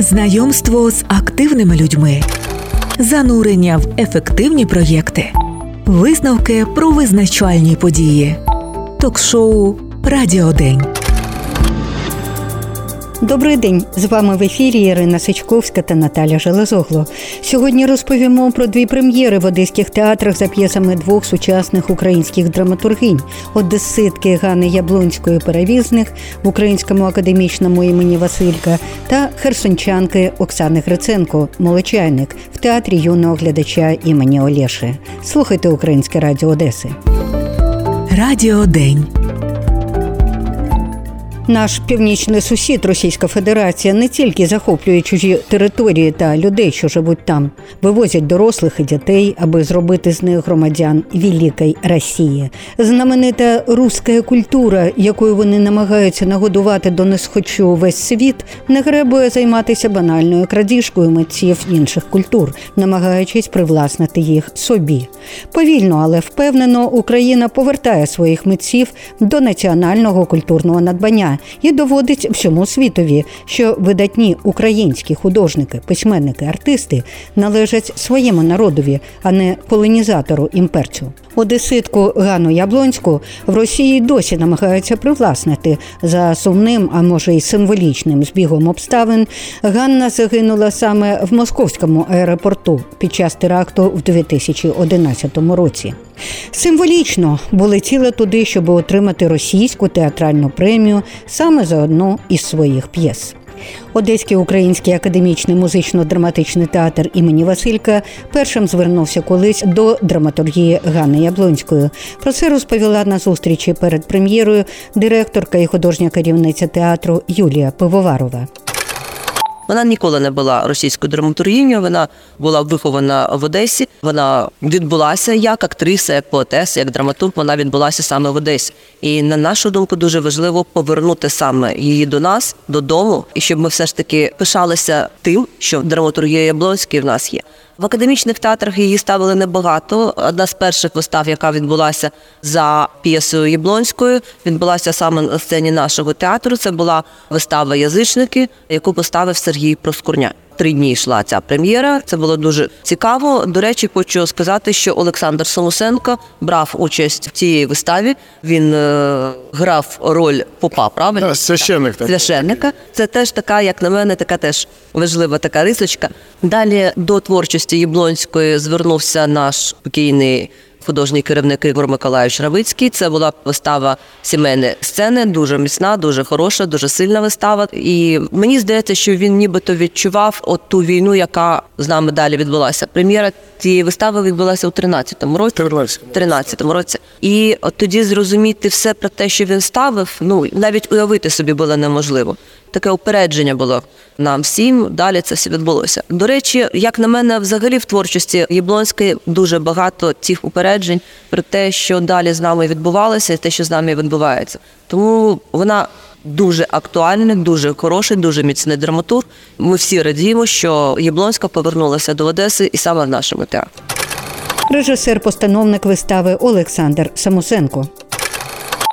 Знайомство з активними людьми, занурення в ефективні проєкти, висновки про визначальні події, ток-шоу Радіодень. Добрий день, з вами в ефірі Ірина Сичковська та Наталя Железогло. Сьогодні розповімо про дві прем'єри в одеських театрах за п'єсами двох сучасних українських драматургинь одеситки Гани Яблонської перевізних в Українському академічному імені Василька та херсончанки Оксани Гриценко Молочайник в театрі юного глядача імені Олєши. Слухайте Українське Радіо Одеси. Радіодень. Наш північний сусід Російська Федерація не тільки захоплює чужі території та людей, що живуть там, вивозять дорослих і дітей, аби зробити з них громадян Великої Росії. Знаменита руська культура, якою вони намагаються нагодувати до несхочу весь світ, не гребує займатися банальною крадіжкою митців інших культур, намагаючись привласнити їх собі. Повільно, але впевнено, Україна повертає своїх митців до національного культурного надбання і доводить всьому світові, що видатні українські художники, письменники, артисти належать своєму народові, а не колонізатору імперцю. Одеситку Гану Яблонську в Росії досі намагаються привласнити за сумним, а може й символічним збігом обставин. Ганна загинула саме в московському аеропорту під час теракту в 2011 році. Символічно були ціли туди, щоб отримати російську театральну премію саме за одну із своїх п'єс. Одеський український академічний музично-драматичний театр імені Василька першим звернувся колись до драматургії Ганни Яблонської. Про це розповіла на зустрічі перед прем'єрою директорка і художня керівниця театру Юлія Пивоварова. Вона ніколи не була російською драматургією, Вона була вихована в Одесі. Вона відбулася як актриса, як поетеса, як драматург. Вона відбулася саме в Одесі. І на нашу думку дуже важливо повернути саме її до нас, додому, і щоб ми все ж таки пишалися тим, що драматургія Яблонський в нас є. В академічних театрах її ставили небагато. Одна з перших вистав, яка відбулася за п'єсою Яблонською, відбулася саме на сцені нашого театру. Це була вистава Язичники, яку поставив Сергій Проскурня три дні йшла ця прем'єра. Це було дуже цікаво. До речі, хочу сказати, що Олександр Самусенко брав участь в цій виставі. Він е, грав роль попа, правильно? священник так. священника. Це теж така, як на мене, така теж важлива така рисочка. Далі до творчості Єблонської звернувся наш покійний художній керівник Ігор Миколаївич Равицький. Це була вистава сімейної сцени, дуже міцна, дуже хороша, дуже сильна вистава. І мені здається, що він нібито відчував от ту війну, яка з нами далі відбулася. Прем'єра цієї вистави відбулася у 13-му році. 13-му році. І от тоді зрозуміти все про те, що він ставив, ну навіть уявити собі було неможливо таке упередження було нам всім. Далі це все відбулося. До речі, як на мене, взагалі в творчості Яблонської дуже багато цих упереджень про те, що далі з нами відбувалося, і те, що з нами відбувається. Тому вона. Дуже актуальний, дуже хороший, дуже міцний драматург. Ми всі радіємо, що Яблонська повернулася до Одеси і саме в нашому театрі. Режисер-постановник вистави Олександр Самусенко.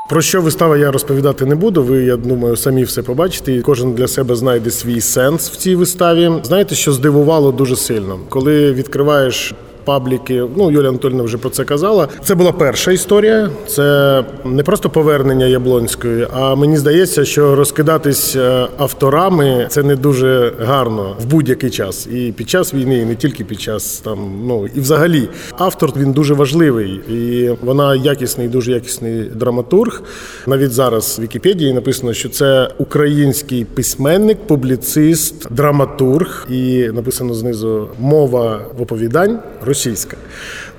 Про що вистава я розповідати не буду. Ви, я думаю, самі все побачите. і Кожен для себе знайде свій сенс в цій виставі. Знаєте, що здивувало дуже сильно, коли відкриваєш пабліки. Ну, Юлія Анатольовна вже про це казала. Це була перша історія. Це не просто повернення Яблонської, а мені здається, що розкидатись е, авторами це не дуже гарно в будь-який час. І під час війни, і не тільки під час там, ну і взагалі, автор він дуже важливий, і вона якісний, дуже якісний драматург. Навіть зараз в Вікіпедії написано, що це український письменник, публіцист, драматург, і написано знизу мова в оповідань російська.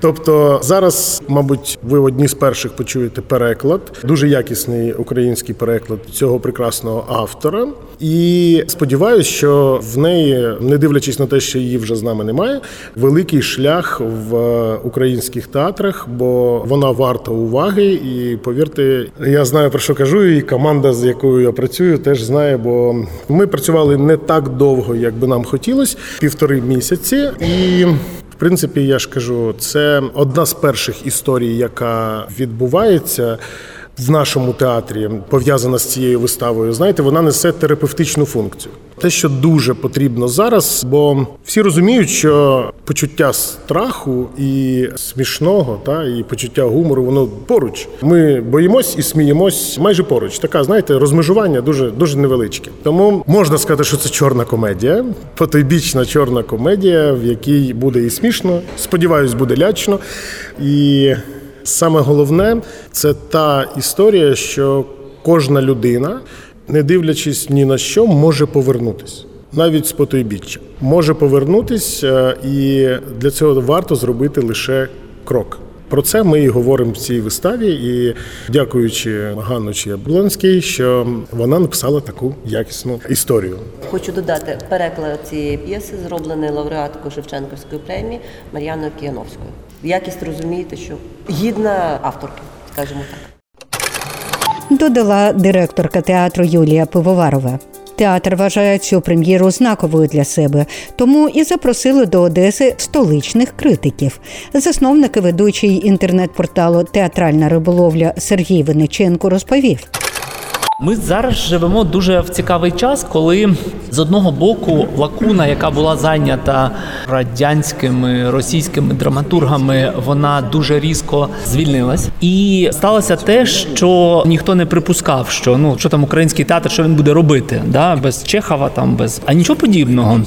Тобто зараз, мабуть, ви одні з перших почуєте переклад, дуже якісний український переклад цього прекрасного автора. І сподіваюся, що в неї, не дивлячись на те, що її вже з нами немає, великий шлях в українських театрах, бо вона варта уваги. І повірте, я знаю про що кажу, і команда, з якою я працюю, теж знає, бо ми працювали не так довго, як би нам хотілося, півтори місяці і. В принципі, я ж кажу, це одна з перших історій, яка відбувається. В нашому театрі пов'язана з цією виставою, знаєте, вона несе терапевтичну функцію. Те, що дуже потрібно зараз, бо всі розуміють, що почуття страху і смішного, та і почуття гумору, воно поруч. Ми боїмось і сміємось майже поруч. Така, знаєте, розмежування дуже дуже невеличке. Тому можна сказати, що це чорна комедія, потойбічна чорна комедія, в якій буде і смішно. Сподіваюсь, буде лячно. І саме головне це та історія, що кожна людина не дивлячись ні на що, може повернутися. Навіть з потойбіччя. може повернутися, і для цього варто зробити лише крок. Про це ми і говоримо в цій виставі. І дякуючи Ганночі Яблонській, що вона написала таку якісну історію. Хочу додати переклад цієї п'єси, зроблений лауреаткою Шевченківської премії Мар'яною Кіяновською. Якість розумієте, що гідна авторки, скажімо так додала директорка театру Юлія Пивоварова. Театр вважає цю прем'єру знаковою для себе, тому і запросили до Одеси столичних критиків. Засновник і ведучий інтернет-порталу Театральна риболовля Сергій Виниченко розповів. Ми зараз живемо дуже в цікавий час, коли з одного боку лакуна, яка була зайнята радянськими російськими драматургами, вона дуже різко звільнилась, і сталося те, що ніхто не припускав, що ну що там український театр, що він буде робити, да без Чехова, там без а нічого подібного.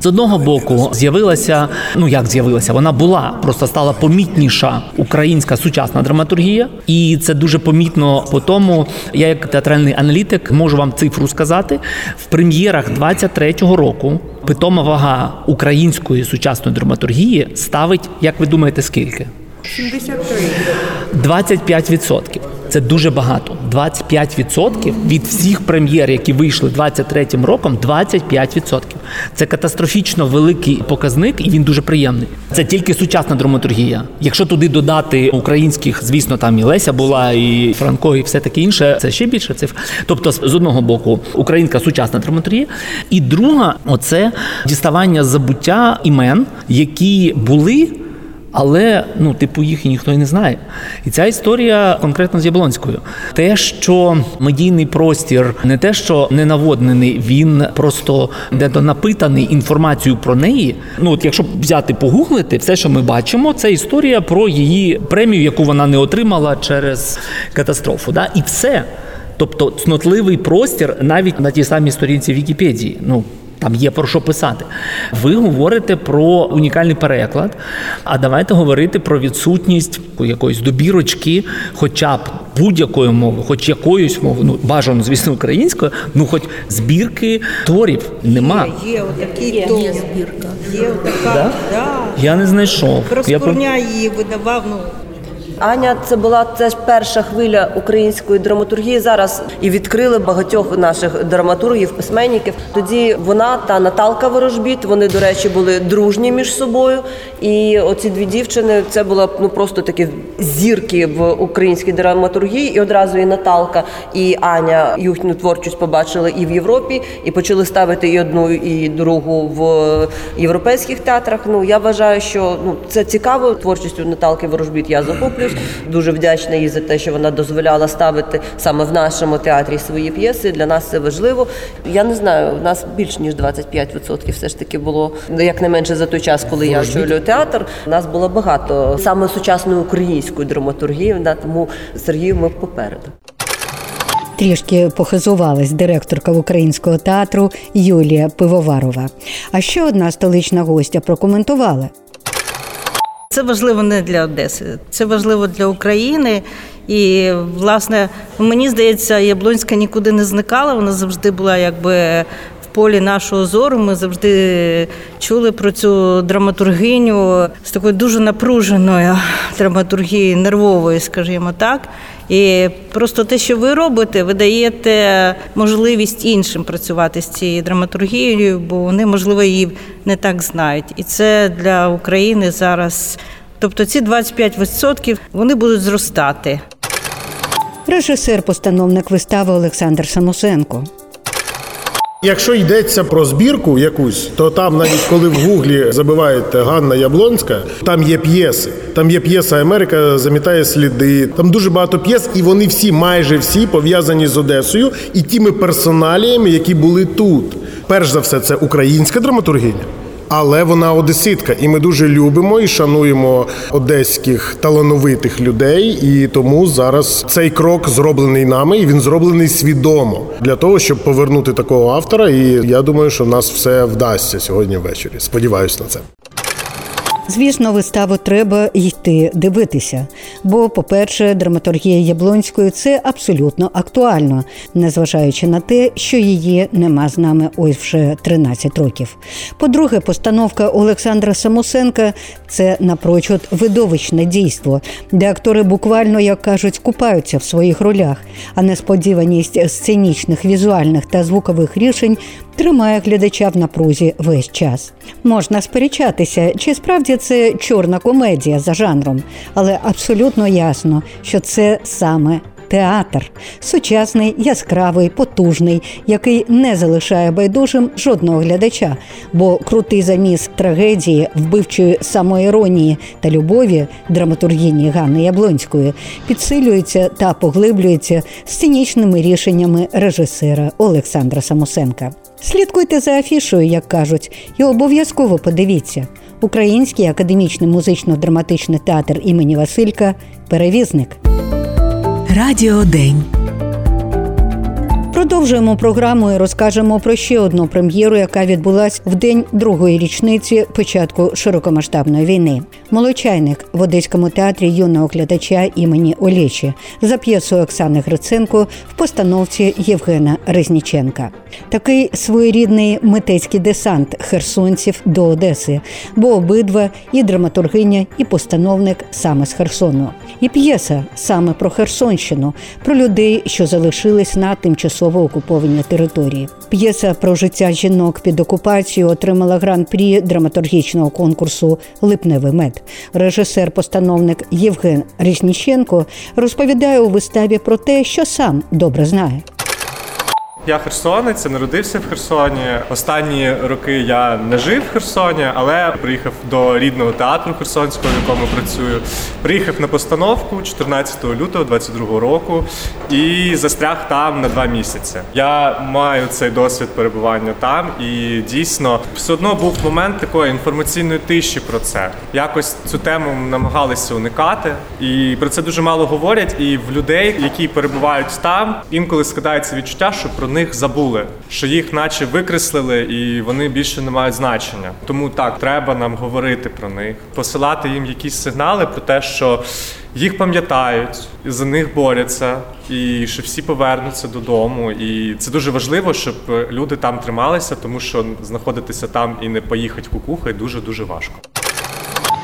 З одного боку з'явилася, ну як з'явилася, вона була просто стала помітніша українська сучасна драматургія, і це дуже помітно по тому. Я, як театральний аналітик, можу вам цифру сказати в прем'єрах 23-го року. Питома вага української сучасної драматургії ставить, як ви думаєте, скільки? 73. 25%. Це дуже багато. 25% від всіх прем'єр, які вийшли 23-м роком, 25%. Це катастрофічно великий показник, і він дуже приємний. Це тільки сучасна драматургія. Якщо туди додати українських, звісно, там і Леся була, і Франко, і все таке інше, це ще більше цифр. Тобто, з одного боку, українська сучасна драматургія, і друга оце діставання забуття імен, які були але ну, типу, їх ніхто і не знає. І ця історія конкретно з Яблонською. Те, що медійний простір не те, що не наводнений, він просто недонапитаний інформацією про неї. Ну от якщо взяти погуглити, все, що ми бачимо, це історія про її премію, яку вона не отримала через катастрофу. Да? І все. Тобто цнотливий простір навіть на тій самій сторінці Вікіпедії. Ну там є про що писати. Ви говорите про унікальний переклад. А давайте говорити про відсутність якоїсь добірочки, хоча б будь-якої мови, хоч якоюсь мовою, ну бажано, звісно, українською, ну хоч збірки творів нема. Є, є отакий є, том. Є збірка. Є отака, да? Да. Я не знайшов. Проскурня Я... її видавав. ну, Аня, це була теж перша хвиля української драматургії. Зараз і відкрили багатьох наших драматургів, письменників. Тоді вона та Наталка Ворожбіт. Вони, до речі, були дружні між собою. І оці дві дівчини це була ну просто такі зірки в українській драматургії. І одразу і Наталка, і Аня їхню творчість побачили і в Європі, і почали ставити і одну, і другу в європейських театрах. Ну я вважаю, що ну це цікаво творчістю Наталки Ворожбіт. Я захоплюю. Плюс. Дуже вдячна їй за те, що вона дозволяла ставити саме в нашому театрі свої п'єси. Для нас це важливо. Я не знаю, у нас більш ніж 25% все ж таки було як не менше за той час, коли я очолюю театр. У нас було багато саме сучасної української драматургії. Тому Сергію ми попереду. Трішки похизувалась директорка українського театру Юлія Пивоварова. А ще одна столична гостя прокоментувала. Це важливо не для Одеси, це важливо для України. І, власне, мені здається, Яблонська нікуди не зникала. Вона завжди була якби полі нашого зору. Ми завжди чули про цю драматургиню з такою дуже напруженою драматургією, нервовою, скажімо так. І просто те, що ви робите, ви даєте можливість іншим працювати з цією драматургією, бо вони, можливо, її не так знають. І це для України зараз. Тобто ці 25% вони будуть зростати. Режисер-постановник вистави Олександр Самосенко. Якщо йдеться про збірку якусь, то там навіть коли в гуглі забиваєте Ганна Яблонська, там є п'єси. Там є п'єса Америка замітає сліди. Там дуже багато п'єс, і вони всі, майже всі, пов'язані з Одесою і тими персоналіями, які були тут. Перш за все, це українська драматургія. Але вона одеситка, і ми дуже любимо і шануємо одеських талановитих людей. І тому зараз цей крок зроблений нами, і він зроблений свідомо для того, щоб повернути такого автора. І я думаю, що в нас все вдасться сьогодні ввечері. Сподіваюсь на це. Звісно, виставу треба йти дивитися. Бо, по-перше, драматургія Яблонської це абсолютно актуально, незважаючи на те, що її нема з нами ось вже 13 років. По-друге, постановка Олександра Самосенка це напрочуд видовищне дійство, де актори буквально, як кажуть, купаються в своїх ролях, а несподіваність сценічних, візуальних та звукових рішень тримає глядача в напрузі весь час. Можна сперечатися, чи справді це чорна комедія за жанром, але абсолютно ясно, що це саме. Театр сучасний, яскравий, потужний, який не залишає байдужим жодного глядача, бо крутий заміс трагедії, вбивчої самоіронії та любові драматургіні Ганни Яблонської підсилюється та поглиблюється сценічними рішеннями режисера Олександра Самосенка. Слідкуйте за афішою, як кажуть, і обов'язково подивіться. Український академічний музично-драматичний театр імені Василька перевізник. Радіо День. Продовжуємо програму і розкажемо про ще одну прем'єру, яка відбулась в день другої річниці початку широкомасштабної війни. Молочайник в Одеському театрі юного глядача імені Олєчі за п'єсою Оксани Гриценко в постановці Євгена Резніченка. Такий своєрідний митецький десант херсонців до Одеси, бо обидва і драматургиня, і постановник саме з Херсону. І п'єса саме про Херсонщину, про людей, що залишились на тимчасово окупованій території. П'єса про життя жінок під окупацією отримала гран-прі драматургічного конкурсу Липневий мед. Режисер-постановник Євген Різніченко розповідає у виставі про те, що сам добре знає. Я херсонець, народився в Херсоні. Останні роки я не жив в Херсоні, але приїхав до рідного театру Херсонського, в якому працюю. Приїхав на постановку 14 лютого 22 року і застряг там на два місяці. Я маю цей досвід перебування там, і дійсно все одно був момент такої інформаційної тиші про це. Якось цю тему намагалися уникати, і про це дуже мало говорять. І в людей, які перебувають там, інколи складається відчуття, що про них забули, що їх наче викреслили, і вони більше не мають значення. Тому так треба нам говорити про них, посилати їм якісь сигнали про те, що їх пам'ятають, за них борються, і що всі повернуться додому. І це дуже важливо, щоб люди там трималися, тому що знаходитися там і не поїхати кукухою дуже дуже важко.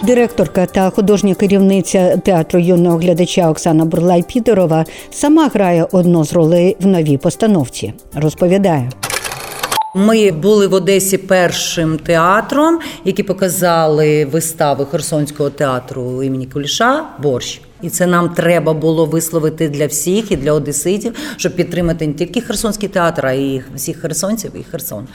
Директорка та художня керівниця театру юного глядача Оксана Бурлай Пітерова сама грає одну з ролей в новій постановці. Розповідає. Ми були в Одесі першим театром, які показали вистави Херсонського театру імені Куліша Борщ. І це нам треба було висловити для всіх і для одеситів, щоб підтримати не тільки Херсонський театр, а й всіх херсонців і Херсон.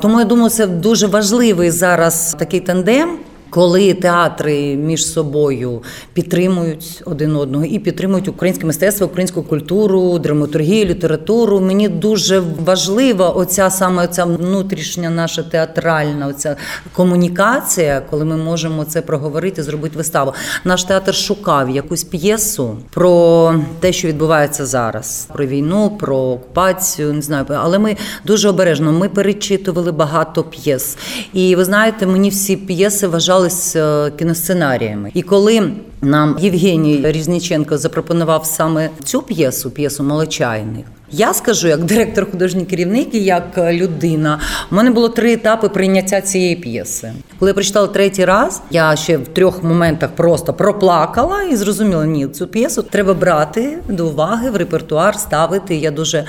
Тому я думаю, це дуже важливий зараз такий тандем. Коли театри між собою підтримують один одного і підтримують українське мистецтво, українську культуру, драматургію, літературу, мені дуже важлива оця саме оця внутрішня наша театральна оця комунікація, коли ми можемо це проговорити, зробити виставу. Наш театр шукав якусь п'єсу про те, що відбувається зараз, про війну, про окупацію, не знаю, але ми дуже обережно. Ми перечитували багато п'єс, і ви знаєте, мені всі п'єси вважали вважались кіносценаріями. І коли нам Євгеній Різніченко запропонував саме цю п'єсу, п'єсу Молочайних. Я скажу, як директор художній керівник і як людина, у мене було три етапи прийняття цієї п'єси. Коли я прочитала третій раз, я ще в трьох моментах просто проплакала і зрозуміла, ні, цю п'єсу треба брати до уваги в репертуар, ставити. Я дуже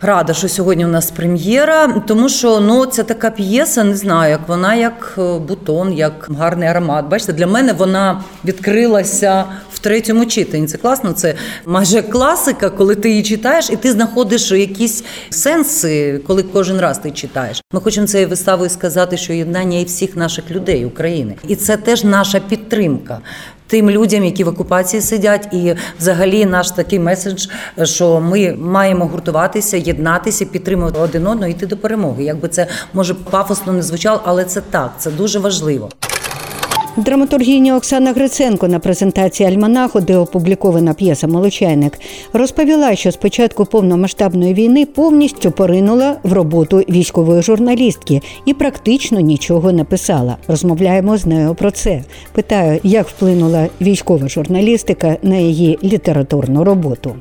рада, що сьогодні у нас прем'єра, тому що ну це така п'єса, не знаю, як вона як е, бутон, як гарний аромат. Бачите, для мене вона відкрилася в третьому читанні. Це класно, це майже класика, коли ти її читаєш, і ти знаходиш якісь сенси, коли кожен раз ти читаєш. Ми хочемо цією виставою сказати, що єднання і всіх наших людей України, і це теж наша підтримка. Тим людям, які в окупації сидять, і взагалі наш такий меседж, що ми маємо гуртуватися, єднатися, підтримувати один одного, йти до перемоги. Якби це може пафосно не звучало, але це так, це дуже важливо. Драматургіня Оксана Гриценко на презентації Альманаху, де опублікована п'єса Молочайник, розповіла, що з початку повномасштабної війни повністю поринула в роботу військової журналістки і практично нічого не писала. Розмовляємо з нею про це. Питаю, як вплинула військова журналістика на її літературну роботу.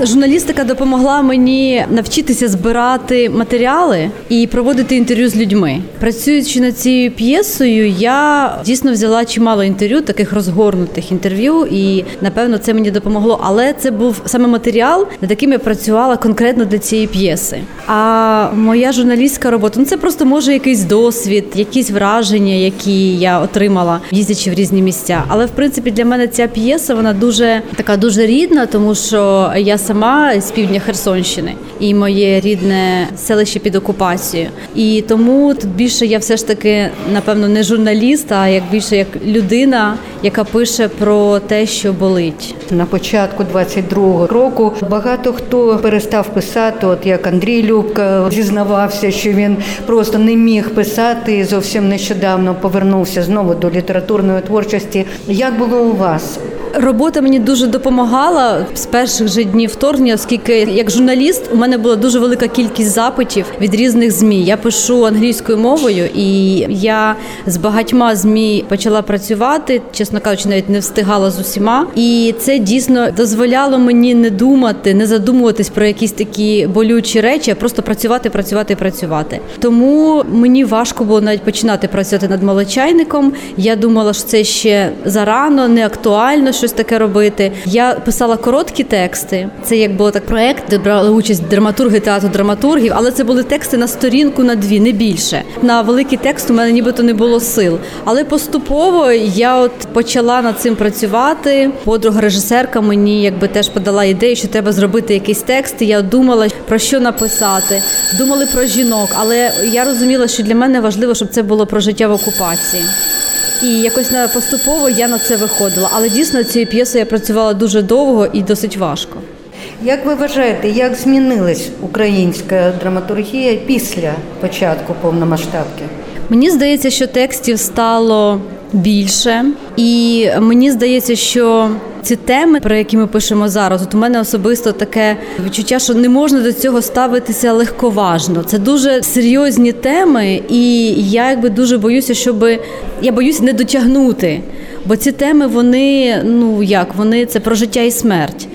Журналістика допомогла мені навчитися збирати матеріали і проводити інтерв'ю з людьми. Працюючи над цією п'єсою, я дійсно взяла чимало інтерв'ю, таких розгорнутих інтерв'ю, і напевно це мені допомогло. Але це був саме матеріал, над яким я працювала конкретно для цієї п'єси. А моя журналістська робота ну це просто може якийсь досвід, якісь враження, які я отримала, їздячи в різні місця. Але в принципі для мене ця п'єса вона дуже така дуже рідна, тому що я сама з півдня Херсонщини і моє рідне селище під окупацією. І тому тут більше я все ж таки, напевно, не журналіст, а як більше як людина, яка пише про те, що болить. На початку 22-го року багато хто перестав писати, от як Андрій Любка зізнавався, що він просто не міг писати і зовсім нещодавно повернувся знову до літературної творчості. Як було у вас? Робота мені дуже допомагала з перших же днів вторгнення, оскільки як журналіст у мене була дуже велика кількість запитів від різних змі. Я пишу англійською мовою, і я з багатьма змі почала працювати. Чесно кажучи, навіть не встигала з усіма. І це дійсно дозволяло мені не думати, не задумуватись про якісь такі болючі речі, а просто працювати, працювати, працювати. Тому мені важко було навіть починати працювати над молочайником. Я думала, що це ще зарано, не актуально щось таке робити. Я писала короткі тексти. Це як було так проект, де брали участь драматурги театру драматургів, але це були тексти на сторінку на дві, не більше. На великий текст у мене нібито не було сил. Але поступово я от почала над цим працювати. Подруга режисерка мені якби теж подала ідею, що треба зробити якийсь текст. Я думала про що написати. Думали про жінок, але я розуміла, що для мене важливо, щоб це було про життя в окупації. І якось на поступово я на це виходила. Але дійсно цією п'єсою я працювала дуже довго і досить важко. Як ви вважаєте, як змінилась українська драматургія після початку повномасштабки? Мені здається, що текстів стало більше, і мені здається, що ці теми, про які ми пишемо зараз, от у мене особисто таке відчуття, що не можна до цього ставитися легковажно. Це дуже серйозні теми, і я якби дуже боюся, щоб я боюсь не дотягнути. Бо ці теми, вони ну як вони це про життя і смерть.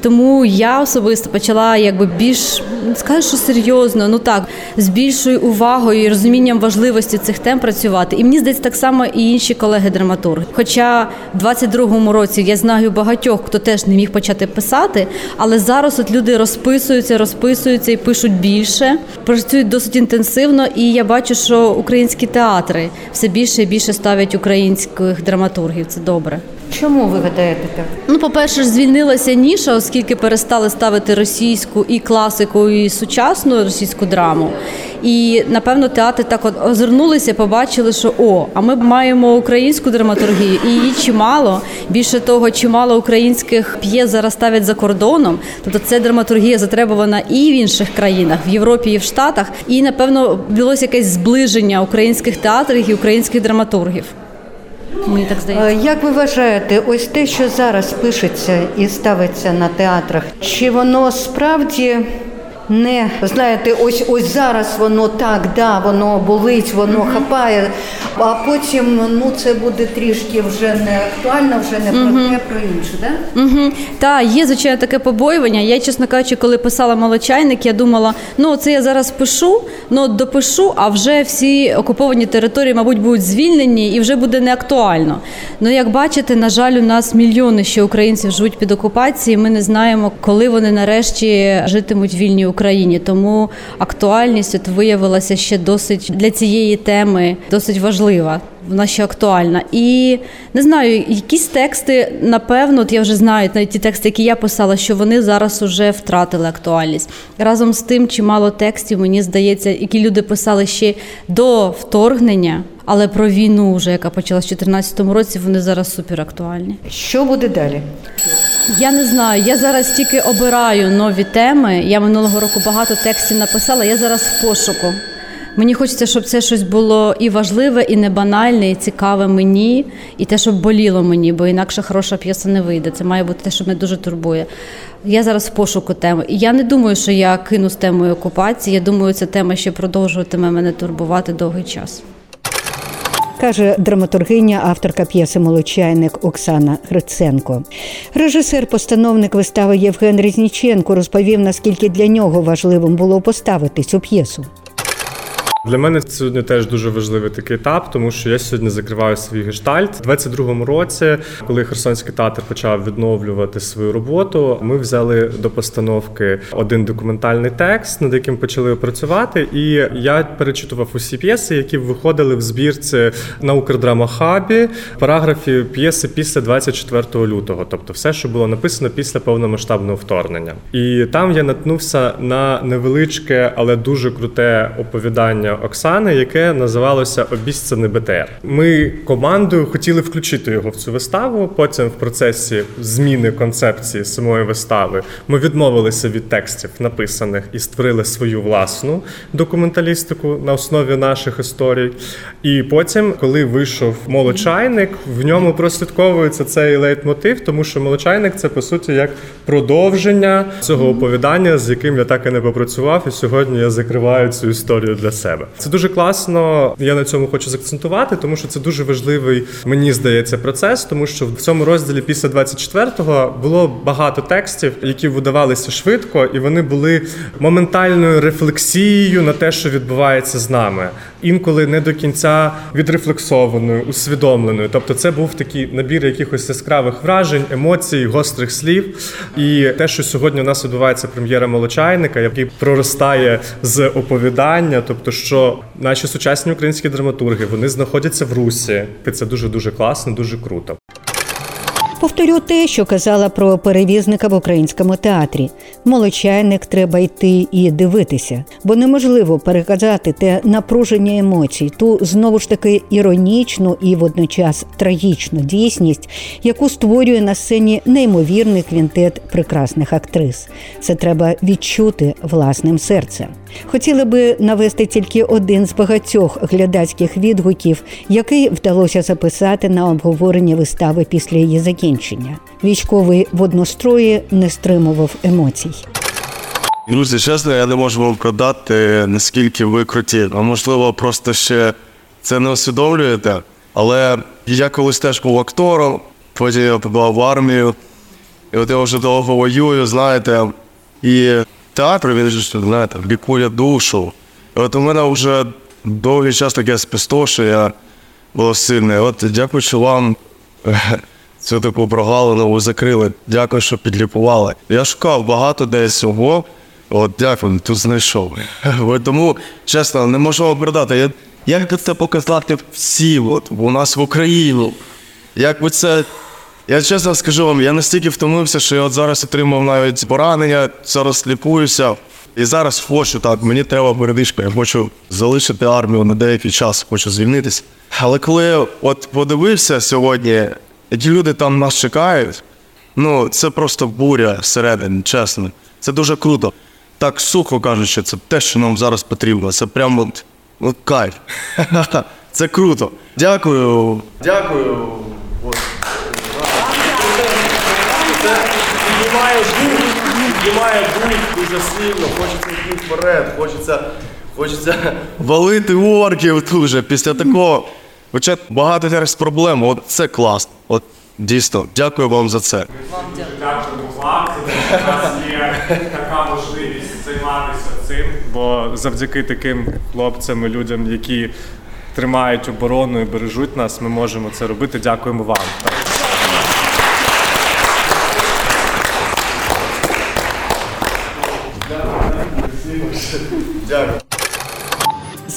Тому я особисто почала якби більш не скажу, що серйозно, ну так з більшою увагою і розумінням важливості цих тем працювати. І мені здається, так само і інші колеги-драматурги. Хоча в 22-му році я знаю багатьох, хто теж не міг почати писати, але зараз от люди розписуються, розписуються і пишуть більше, працюють досить інтенсивно. І я бачу, що українські театри все більше і більше ставлять українських драматургів. Це добре. Чому ви гадаєте так? Ну, по-перше, звільнилася ніша, оскільки перестали ставити російську і класику, і сучасну російську драму. І напевно театри так от озирнулися, побачили, що о, а ми маємо українську драматургію, і її чимало. Більше того, чимало українських п'єс зараз ставлять за кордоном. Тобто це драматургія затребувана і в інших країнах, в Європі, і в Штатах. І напевно відбулося якесь зближення українських театрів і українських драматургів. Мені так здається. Е, Як ви вважаєте, ось те, що зараз пишеться і ставиться на театрах, чи воно справді не знаєте, ось ось зараз воно так, да, воно болить, воно mm-hmm. хапає, а потім ну це буде трішки вже не актуально, вже не mm-hmm. про те, про інше, да? Угу. Так, є звичайно таке побоювання. Я, чесно кажучи, коли писала молочайник, я думала, ну це я зараз пишу, ну допишу, а вже всі окуповані території, мабуть, будуть звільнені і вже буде не актуально. Ну як бачите, на жаль, у нас мільйони ще українців живуть під окупацією. Ми не знаємо, коли вони нарешті житимуть в вільній Україні. Тому актуальність от виявилася ще досить для цієї теми досить важлива. Вона ще актуальна. І не знаю, якісь тексти, напевно, от я вже знаю навіть ті тексти, які я писала, що вони зараз вже втратили актуальність. Разом з тим, чимало текстів, мені здається, які люди писали ще до вторгнення, але про війну, вже яка почалась в 2014 році, вони зараз суперактуальні. Що буде далі? Я не знаю. Я зараз тільки обираю нові теми. Я минулого року багато текстів написала. Я зараз в пошуку. Мені хочеться, щоб це щось було і важливе, і не банальне, і цікаве мені, і те, щоб боліло мені, бо інакше хороша п'єса не вийде. Це має бути те, що мене дуже турбує. Я зараз в пошуку теми. І я не думаю, що я кину з темою окупації. Я думаю, ця тема ще продовжуватиме мене турбувати довгий час. Каже драматургиня, авторка п'єси Молочайник Оксана Гриценко. Режисер-постановник вистави Євген Різніченко розповів, наскільки для нього важливим було поставити цю п'єсу. Для мене сьогодні теж дуже важливий такий етап, тому що я сьогодні закриваю свій гештальт. У 22-му році, коли Херсонський театр почав відновлювати свою роботу, ми взяли до постановки один документальний текст, над яким почали працювати. І я перечитував усі п'єси, які виходили в збірці на Укрдрамахабі, параграфі п'єси після 24 лютого, тобто все, що було написано після повномасштабного вторгнення. І там я наткнувся на невеличке, але дуже круте оповідання. Оксани, яке називалося Обіцяний БТР. Ми командою хотіли включити його в цю виставу. Потім, в процесі зміни концепції самої вистави, ми відмовилися від текстів, написаних, і створили свою власну документалістику на основі наших історій. І потім, коли вийшов молочайник, в ньому прослідковується цей лейтмотив, тому що молочайник це по суті як продовження цього оповідання, з яким я так і не попрацював. І сьогодні я закриваю цю історію для себе. Це дуже класно. Я на цьому хочу закцентувати, тому що це дуже важливий, мені здається, процес, тому що в цьому розділі після 24-го було багато текстів, які видавалися швидко, і вони були моментальною рефлексією на те, що відбувається з нами. Інколи не до кінця відрефлексованою, усвідомленою. Тобто, це був такий набір якихось яскравих вражень, емоцій, гострих слів. І те, що сьогодні у нас відбувається прем'єра молочайника, який проростає з оповідання, тобто що наші сучасні українські драматурги вони знаходяться в русі, і це дуже дуже класно, дуже круто. Повторю те, що казала про перевізника в українському театрі. Молочайник треба йти і дивитися, бо неможливо переказати те напруження емоцій, ту знову ж таки іронічну і водночас трагічну дійсність, яку створює на сцені неймовірний квінтет прекрасних актрис. Це треба відчути власним серцем. Хотіли би навести тільки один з багатьох глядацьких відгуків, який вдалося записати на обговорення вистави після її закінчення. Військовий в однострої не стримував емоцій. Друзі, чесно, я не можу вам продати, наскільки ви круті. А можливо, просто ще це не усвідомлюєте. Але я колись теж був актором, потім я побував в армію, і от я вже довго воюю, знаєте, і театр, він ж знаєте, лікує душу. І От у мене вже довгий час таке спустошення було сильне. От дякуючи вам, цю таку прогалину закрили. Дякую, що підліпували. Я шукав багато десь цього. От дякую, тут знайшов. От Тому, чесно, не можу вам передати. Як би це показати всім от, у нас в Україні? Як би це я чесно скажу вам, я настільки втомився, що я от зараз отримав навіть поранення, зараз лікуюся. І зараз хочу так, мені треба передишка, я хочу залишити армію на деякий час, хочу звільнитися. Але коли от подивився сьогодні, які люди там нас чекають, ну це просто буря всередині, чесно. Це дуже круто. Так сухо кажучи, це те, що нам зараз потрібно. Це прямо от, от кайф. Це круто. Дякую. Дякую. Піднімає дух. піднімає дух дуже сильно, хочеться йти вперед, хочеться, хочеться валити орків дуже після такого. Хоча багато зараз проблем, от це клас. От дійсно, дякую вам за це. Дякуємо вам, те, що у нас є така можливість займатися цим, бо завдяки таким хлопцям і людям, які тримають оборону і бережуть нас, ми можемо це робити. Дякуємо вам. Дякую.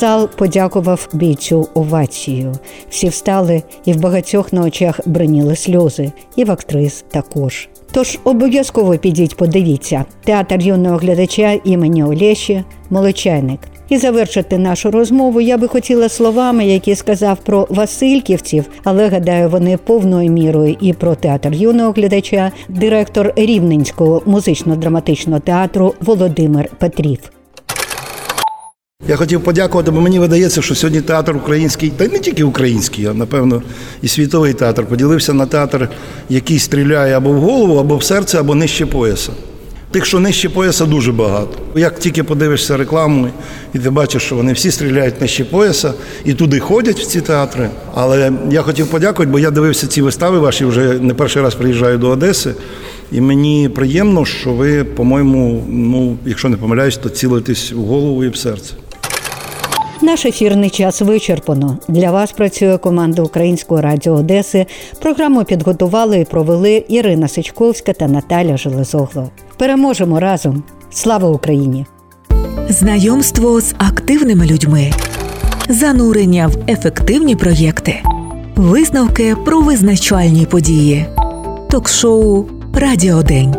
Зал подякував бійцю овацією. Всі встали, і в багатьох на очах броніли сльози, і в актрис також. Тож обов'язково підіть, подивіться театр юного глядача імені Олеші Молочайник. І завершити нашу розмову я би хотіла словами, які сказав про Васильківців, але гадаю, вони повною мірою і про театр юного глядача, директор Рівненського музично-драматичного театру Володимир Петрів. Я хотів подякувати, бо мені видається, що сьогодні театр український, та й не тільки український, а напевно і світовий театр поділився на театр, який стріляє або в голову, або в серце, або нижче пояса. Тих, що нижче пояса, дуже багато. Як тільки подивишся рекламу, і ти бачиш, що вони всі стріляють нижче пояса і туди ходять в ці театри. Але я хотів подякувати, бо я дивився ці вистави ваші вже не перший раз приїжджаю до Одеси. І мені приємно, що ви, по-моєму, ну, якщо не помиляюсь, то цілитесь в голову і в серце. Наш ефірний час вичерпано. Для вас працює команда Українського радіо Одеси. Програму підготували і провели Ірина Сичковська та Наталя Железогло. Переможемо разом. Слава Україні! Знайомство з активними людьми, занурення в ефективні проєкти, висновки про визначальні події, ток-шоу Радіодень.